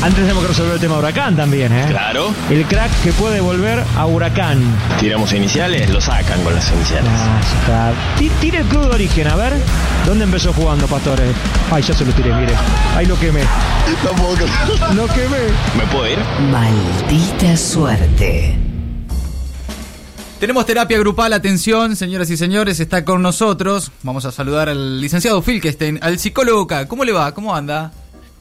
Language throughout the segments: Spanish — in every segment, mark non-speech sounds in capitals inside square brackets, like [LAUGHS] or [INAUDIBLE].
Antes tenemos que resolver el tema huracán también, ¿eh? Claro. El crack que puede volver a huracán. Tiramos iniciales, lo sacan con las iniciales. Ah, ya está. Ti- Tire el club de origen, a ver. ¿Dónde empezó jugando, Pastores? Ay, ya se lo tiré, mire. Ahí lo quemé. No puedo creer. Lo quemé. ¿Me puedo ir? Maldita suerte. Tenemos terapia grupal, atención, señoras y señores, está con nosotros. Vamos a saludar al licenciado Filkestein, al psicólogo acá. ¿Cómo le va? ¿Cómo anda?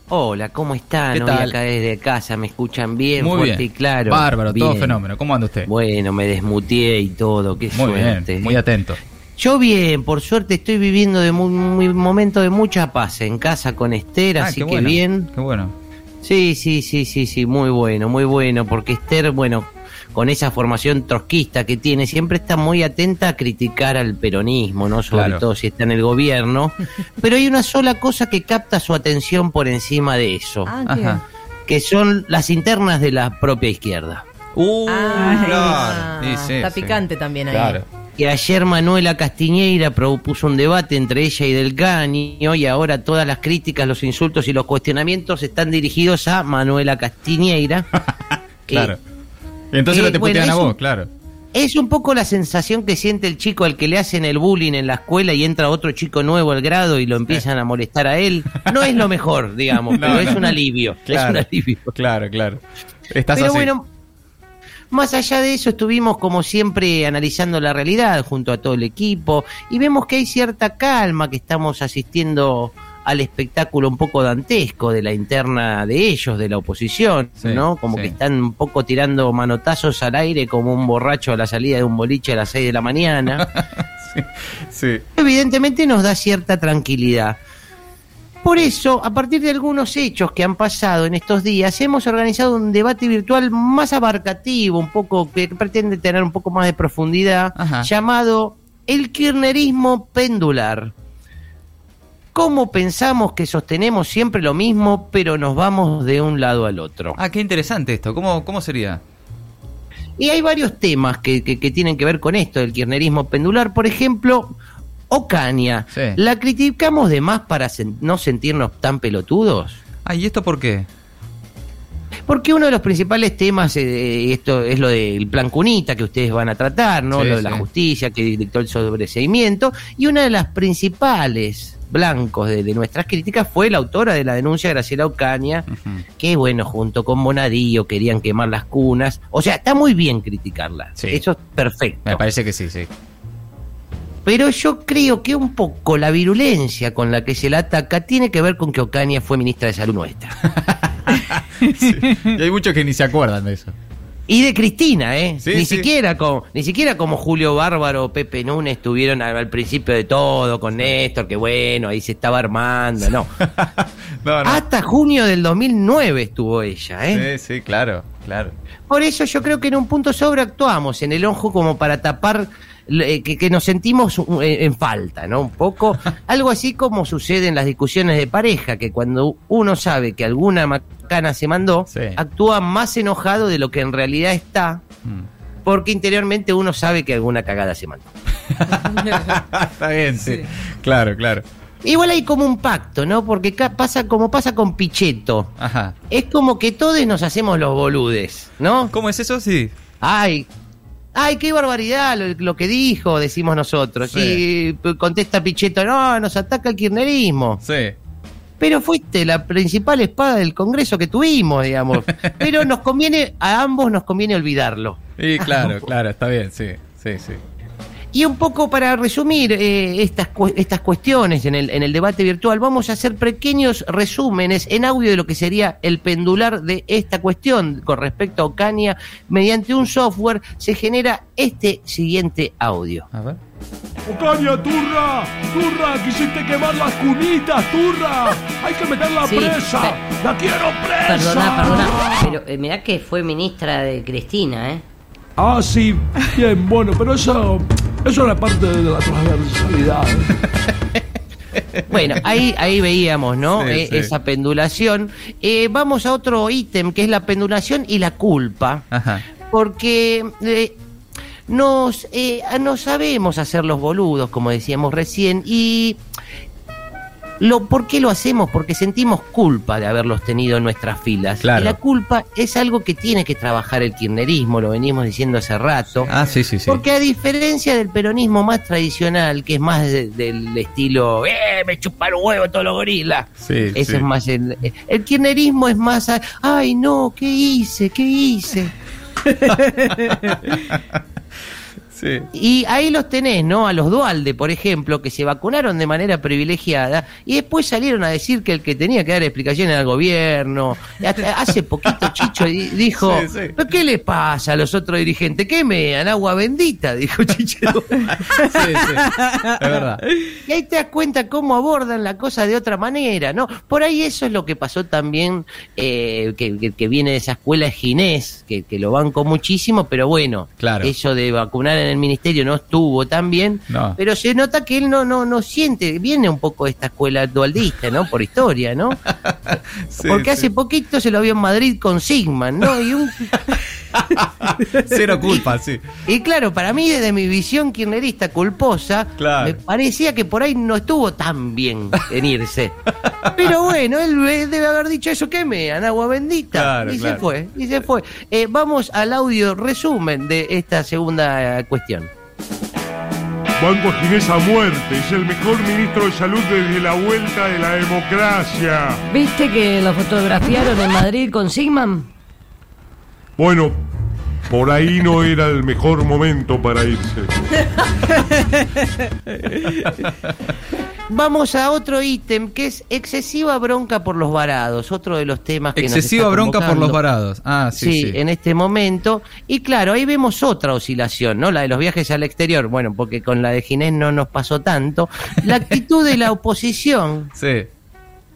Hola, ¿cómo están? ¿Qué Hoy tal? acá desde casa, ¿me escuchan bien? Muy fuerte bien. y claro. Bárbaro, todo Bien. fenómeno. ¿Cómo anda usted? Bueno, me desmuteé y todo, qué Muy suerte. bien, muy atento. Yo bien, por suerte estoy viviendo de muy, muy- momento de mucha paz en casa con Esther, Ah, así que bien. Qué bueno. Sí, sí, sí, sí, sí, muy bueno, muy bueno, porque Esther, bueno, con esa formación trotskista que tiene, siempre está muy atenta a criticar al peronismo, ¿no? Sobre Claro. todo si está en el gobierno. [LAUGHS] Pero hay una sola cosa que capta su atención por encima de eso, Ah, Ajá. que son las internas de la propia izquierda. Uh, Ah, claro. Sí, sí, está sí. picante también ahí. Claro. que ayer Manuela Castiñeira propuso un debate entre ella y Del Caño y ahora todas las críticas, los insultos y los cuestionamientos están dirigidos a Manuela Castiñeira. [LAUGHS] Claro. Entonces eh, no te bueno, putean a es vos, un- claro. Es un poco la sensación que siente el chico al que le hacen el bullying en la escuela y entra otro chico nuevo al grado y lo empiezan a molestar a él. No es lo mejor, [LAUGHS] digamos, No, pero es un alivio. Es un alivio. Claro, claro. Estás Pero así. bueno, más allá de eso, estuvimos como siempre analizando la realidad junto a todo el equipo y vemos que hay cierta calma, que estamos asistiendo al espectáculo un poco dantesco de la interna de ellos, de la oposición, Sí, ¿no? Como sí. que están un poco tirando manotazos al aire como un borracho a la salida de un boliche a las 6 de la mañana. [LAUGHS] Sí. Evidentemente nos da cierta tranquilidad. Por eso, a partir de algunos hechos que han pasado en estos días, hemos organizado un debate virtual más abarcativo, un poco que pretende tener un poco más de profundidad, Ajá. llamado El Kirchnerismo Pendular. ¿Cómo pensamos que sostenemos siempre lo mismo, pero nos vamos de un lado al otro? Ah, qué interesante esto. ¿Cómo, cómo sería? Y hay varios temas que, que- que tienen que ver con esto del kirchnerismo pendular. Por ejemplo, Ocaña. Sí. ¿La criticamos de más para sen- no sentirnos tan pelotudos? Ah, ¿y esto por qué? Porque uno de los principales temas, eh, esto es lo del plan Cunita que ustedes van a tratar, ¿no? Sí, lo de la justicia que dictó el sobreseimiento. Y una de las principales blancos de, de nuestras críticas fue la autora de la denuncia, Graciela Ocaña, que bueno, junto con Bonadío querían quemar las cunas. O sea, está muy bien criticarla. Sí. Eso es perfecto. Me parece que sí, sí. Pero yo creo que un poco la virulencia con la que se la ataca tiene que ver con que Ocaña fue ministra de Salud nuestra. [LAUGHS] Y hay muchos que ni se acuerdan de eso. Y de Cristina, ¿eh? Sí, ni sí. siquiera como ni siquiera como Julio Bárbaro o Pepe Núñez estuvieron al, al principio de todo con Néstor, que bueno, ahí se estaba armando, no. [LAUGHS] No, no. Hasta junio del 2009 estuvo ella, ¿eh? Sí, sí, claro, claro. Por eso yo creo que en un punto sobreactuamos en el ojo como para tapar eh, que, que nos sentimos en en falta, ¿no? Un poco, [LAUGHS] algo así como sucede en las discusiones de pareja, que cuando uno sabe que alguna macana se mandó, Sí. actúa más enojado de lo que en realidad está, Mm. porque interiormente uno sabe que alguna cagada se mandó. [LAUGHS] Está bien, sí. Claro, claro. Igual hay como un pacto, ¿no? Porque pasa como pasa con Pichetto. Ajá. Es como que todos nos hacemos los boludes, ¿no? ¿Cómo es eso? Sí. Ay, ay, qué barbaridad lo, lo que dijo, decimos nosotros. Sí. Y contesta Pichetto, no, nos ataca el kirchnerismo. Sí. Pero fuiste la principal espada del Congreso que tuvimos, digamos. [LAUGHS] Pero nos conviene, a ambos nos conviene olvidarlo. Y claro, [LAUGHS] claro, está bien, sí. Sí, sí. Y un poco para resumir eh, estas, cu- estas cuestiones en el, en el debate virtual, vamos a hacer pequeños resúmenes en audio de lo que sería el pendular de esta cuestión con respecto a Ocaña. Mediante un software se genera este siguiente audio. A ver. Ocaña, turra, turra, quisiste quemar las cunitas, turra. Hay que meterla Sí, presa. pe- La quiero presa. Perdona, perdona, pero eh, mirá que fue ministra de Cristina, ¿eh? Ah, sí, bien, bueno, pero eso, eso era parte de la transversalidad. [LAUGHS] Bueno, ahí, ahí veíamos, ¿no? Sí, Eh, sí. Esa pendulación. Eh, vamos a otro ítem que es la pendulación y la culpa. Ajá. porque eh, nos eh, no sabemos hacer los boludos, como decíamos recién, y Lo, ¿Por qué lo hacemos? Porque sentimos culpa de haberlos tenido en nuestras filas. Claro. Y la culpa es algo que tiene que trabajar el kirchnerismo, lo venimos diciendo hace rato. Ah, sí, sí, sí. Porque a diferencia del peronismo más tradicional, que es más de- del estilo, ¡eh, me chupan un huevo todos los gorilas! Sí, sí. es más el, el kirchnerismo es más, ¡ay no! ¿Qué hice? ¿Qué hice? [LAUGHS] Sí. Y ahí los tenés, ¿no? A los Dualde, por ejemplo, que se vacunaron de manera privilegiada y después salieron a decir que el que tenía que dar explicaciones el gobierno. [LAUGHS] Hace poquito Chicho di- dijo, Sí, sí. ¿pero qué le pasa a los otros dirigentes? ¿Qué mean? Agua bendita, dijo Chicho. [LAUGHS] Sí, sí. Es verdad. Y ahí te das cuenta cómo abordan la cosa de otra manera, ¿no? Por ahí eso es lo que pasó también, eh, que, que- que viene de esa escuela Ginés, que, que lo banco muchísimo, pero bueno, Claro. eso de vacunar en el ministerio no estuvo tan bien, No. pero se nota que él no, no, no siente, viene un poco de esta escuela dualdista, ¿no? Por historia, ¿no? [LAUGHS] Sí, Porque sí. hace poquito se lo vio en Madrid con Sigman, ¿no? Y un, [LAUGHS] [LAUGHS] Cero culpa, sí. Y claro, para mí desde mi visión kirchnerista culposa, Claro. me parecía que por ahí no estuvo tan bien en irse. Pero bueno, él debe haber dicho eso que me dan agua bendita. Claro, y claro. se fue, y se fue. Eh, vamos al audio resumen de esta segunda cuestión. Banco Ginés a muerte. Es el mejor ministro de salud desde la vuelta de la democracia. ¿Viste que lo fotografiaron en Madrid con Sigman? Bueno, por ahí no era el mejor momento para irse. Vamos a otro ítem que es excesiva bronca por los varados, otro de los temas que nos Excesiva está bronca por los varados. Ah, sí, Sí, sí. en este momento. Y claro, ahí vemos otra oscilación, ¿no? La de los viajes al exterior. Bueno, porque con la de Ginés no nos pasó tanto. La actitud de la oposición Sí.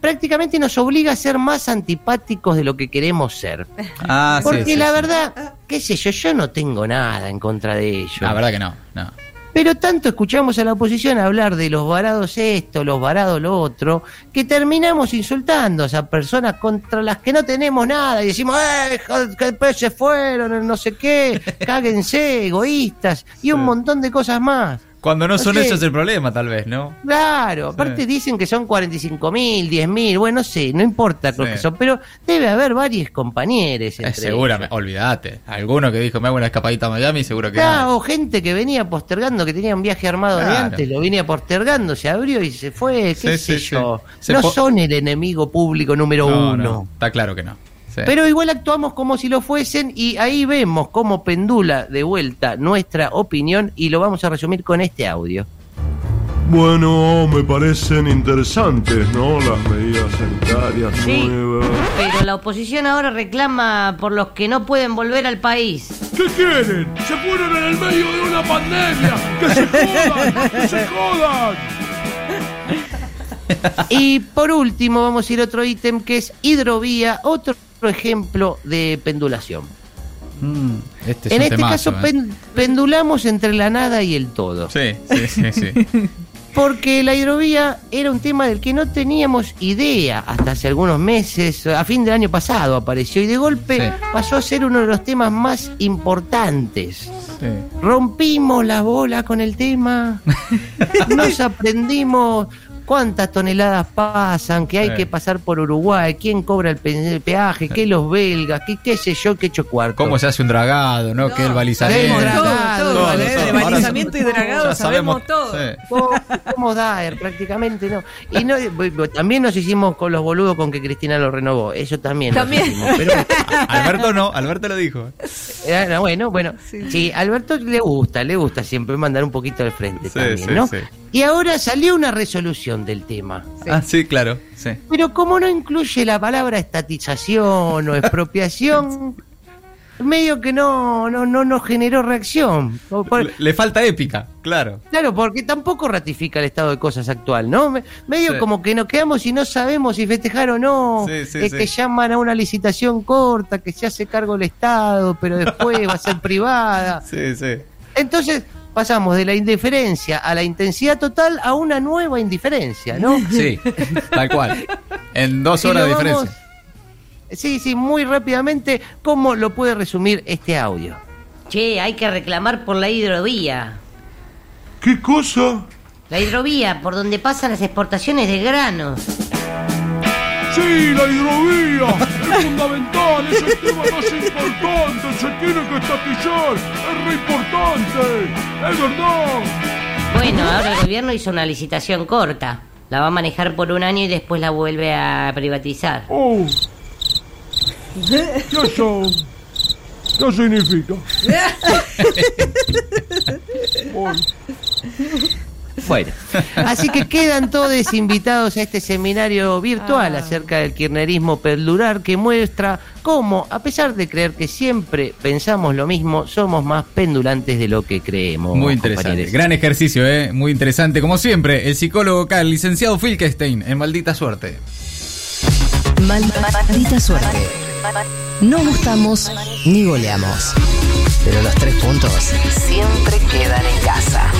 Prácticamente nos obliga a ser más antipáticos de lo que queremos ser. Ah, Porque sí, la sí. verdad, qué sé yo, yo no tengo nada en contra de ello. La verdad que no, no. Pero tanto escuchamos a la oposición hablar de los varados esto, los varados lo otro, que terminamos insultando a esas personas contra las que no tenemos nada y decimos, ¡eh, joder, se fueron, no sé qué, [LAUGHS] cáguense, egoístas, y un montón de cosas más. Cuando no son sé. ellos el problema, tal vez, ¿no? Claro, aparte dicen que son 45 mil, 10 mil, bueno, no sé, no importa lo Sí. que son, pero debe haber varios compañeros. Eh, entre seguramente, ellos. olvídate. Alguno que dijo, me hago una escapadita a Miami, seguro que Claro, o gente que venía postergando, que tenía un viaje armado de antes, lo venía postergando, se abrió y se fue, qué Sí, sé sí, yo. no son el enemigo público número No, uno. no, está claro que no. Sí. Pero igual actuamos como si lo fuesen y ahí vemos cómo pendula de vuelta nuestra opinión y lo vamos a resumir con este audio. Bueno, me parecen interesantes, ¿no? Las medidas sanitarias Sí. nuevas. Pero la oposición ahora reclama por los que no pueden volver al país. ¿Qué quieren? ¡Se fueron en el medio de una pandemia! ¡Que se jodan! ¡Que se jodan! Y por último vamos a ir a otro ítem que es hidrovía, otro ejemplo de pendulación. Mm, este es en este temazo, caso ¿eh? pen- pendulamos entre la nada y el todo. Sí, sí, sí, sí. [LAUGHS] Porque la hidrovía era un tema del que no teníamos idea hasta hace algunos meses, a fin del año pasado apareció y de golpe Sí. pasó a ser uno de los temas más importantes. Sí. Rompimos la bola con el tema, [LAUGHS] nos aprendimos cuántas toneladas pasan, que hay Sí. que pasar por Uruguay, quién cobra el, pe- el peaje, qué los belgas, qué, qué sé yo, qué hecho cuarto. ¿Cómo se hace un dragado, no? que el Sí, balizamiento. dragado, todo, vale, ¿eh? de todo. balizamiento y dragado ya sabemos todo. sí. Somos Daer, prácticamente no. Y no, bu- también nos hicimos con los boludos con que Cristina lo renovó. Eso también. nos También. hicimos, pero [LAUGHS] Alberto no, Alberto lo dijo. eh, no, bueno, bueno. Sí. Alberto le gusta, le gusta siempre mandar un poquito al frente Sí, también, sí, ¿no? Sí. Y ahora salió una resolución del tema. Ah, sí, claro. Sí. Pero como no incluye la palabra estatización o expropiación, [LAUGHS] medio que no, no, no nos generó reacción. Le, le falta épica, claro. Claro, porque tampoco ratifica el estado de cosas actual, ¿no? Me- medio Sí. como que nos quedamos y no sabemos si festejar o no. Sí, sí, es sí. que llaman a una licitación corta, que se hace cargo el Estado, pero después va a ser [LAUGHS] privada. Sí, sí. Entonces pasamos de la indiferencia a la intensidad total a una nueva indiferencia, ¿no? [LAUGHS] Sí, tal cual. En dos horas de vamos- diferencia. Sí, sí, muy rápidamente, ¿cómo lo puede resumir este audio? Che, hay que reclamar por la hidrovía. ¿Qué cosa? La hidrovía por donde pasan las exportaciones de granos. Sí, la hidrovía [LAUGHS] es fundamental, es el tema más importante, se tiene que estatizar, es re importante, es verdad. Bueno, ahora el gobierno hizo una licitación corta. La va a manejar por un año y después la vuelve a privatizar. Oh. ¿Y eso qué significa? [LAUGHS] Uy, Bueno, [LAUGHS] así que quedan todos invitados a este seminario virtual acerca del kirchnerismo perdurar que muestra cómo, a pesar de creer que siempre pensamos lo mismo, somos más pendulantes de lo que creemos. Muy interesante. compañeros. Gran ejercicio, ¿eh? Muy interesante. Como siempre, el psicólogo acá, el licenciado Filkestein, en maldita suerte. Mal- Maldita suerte. No gustamos ni goleamos. Pero los tres puntos siempre quedan en casa.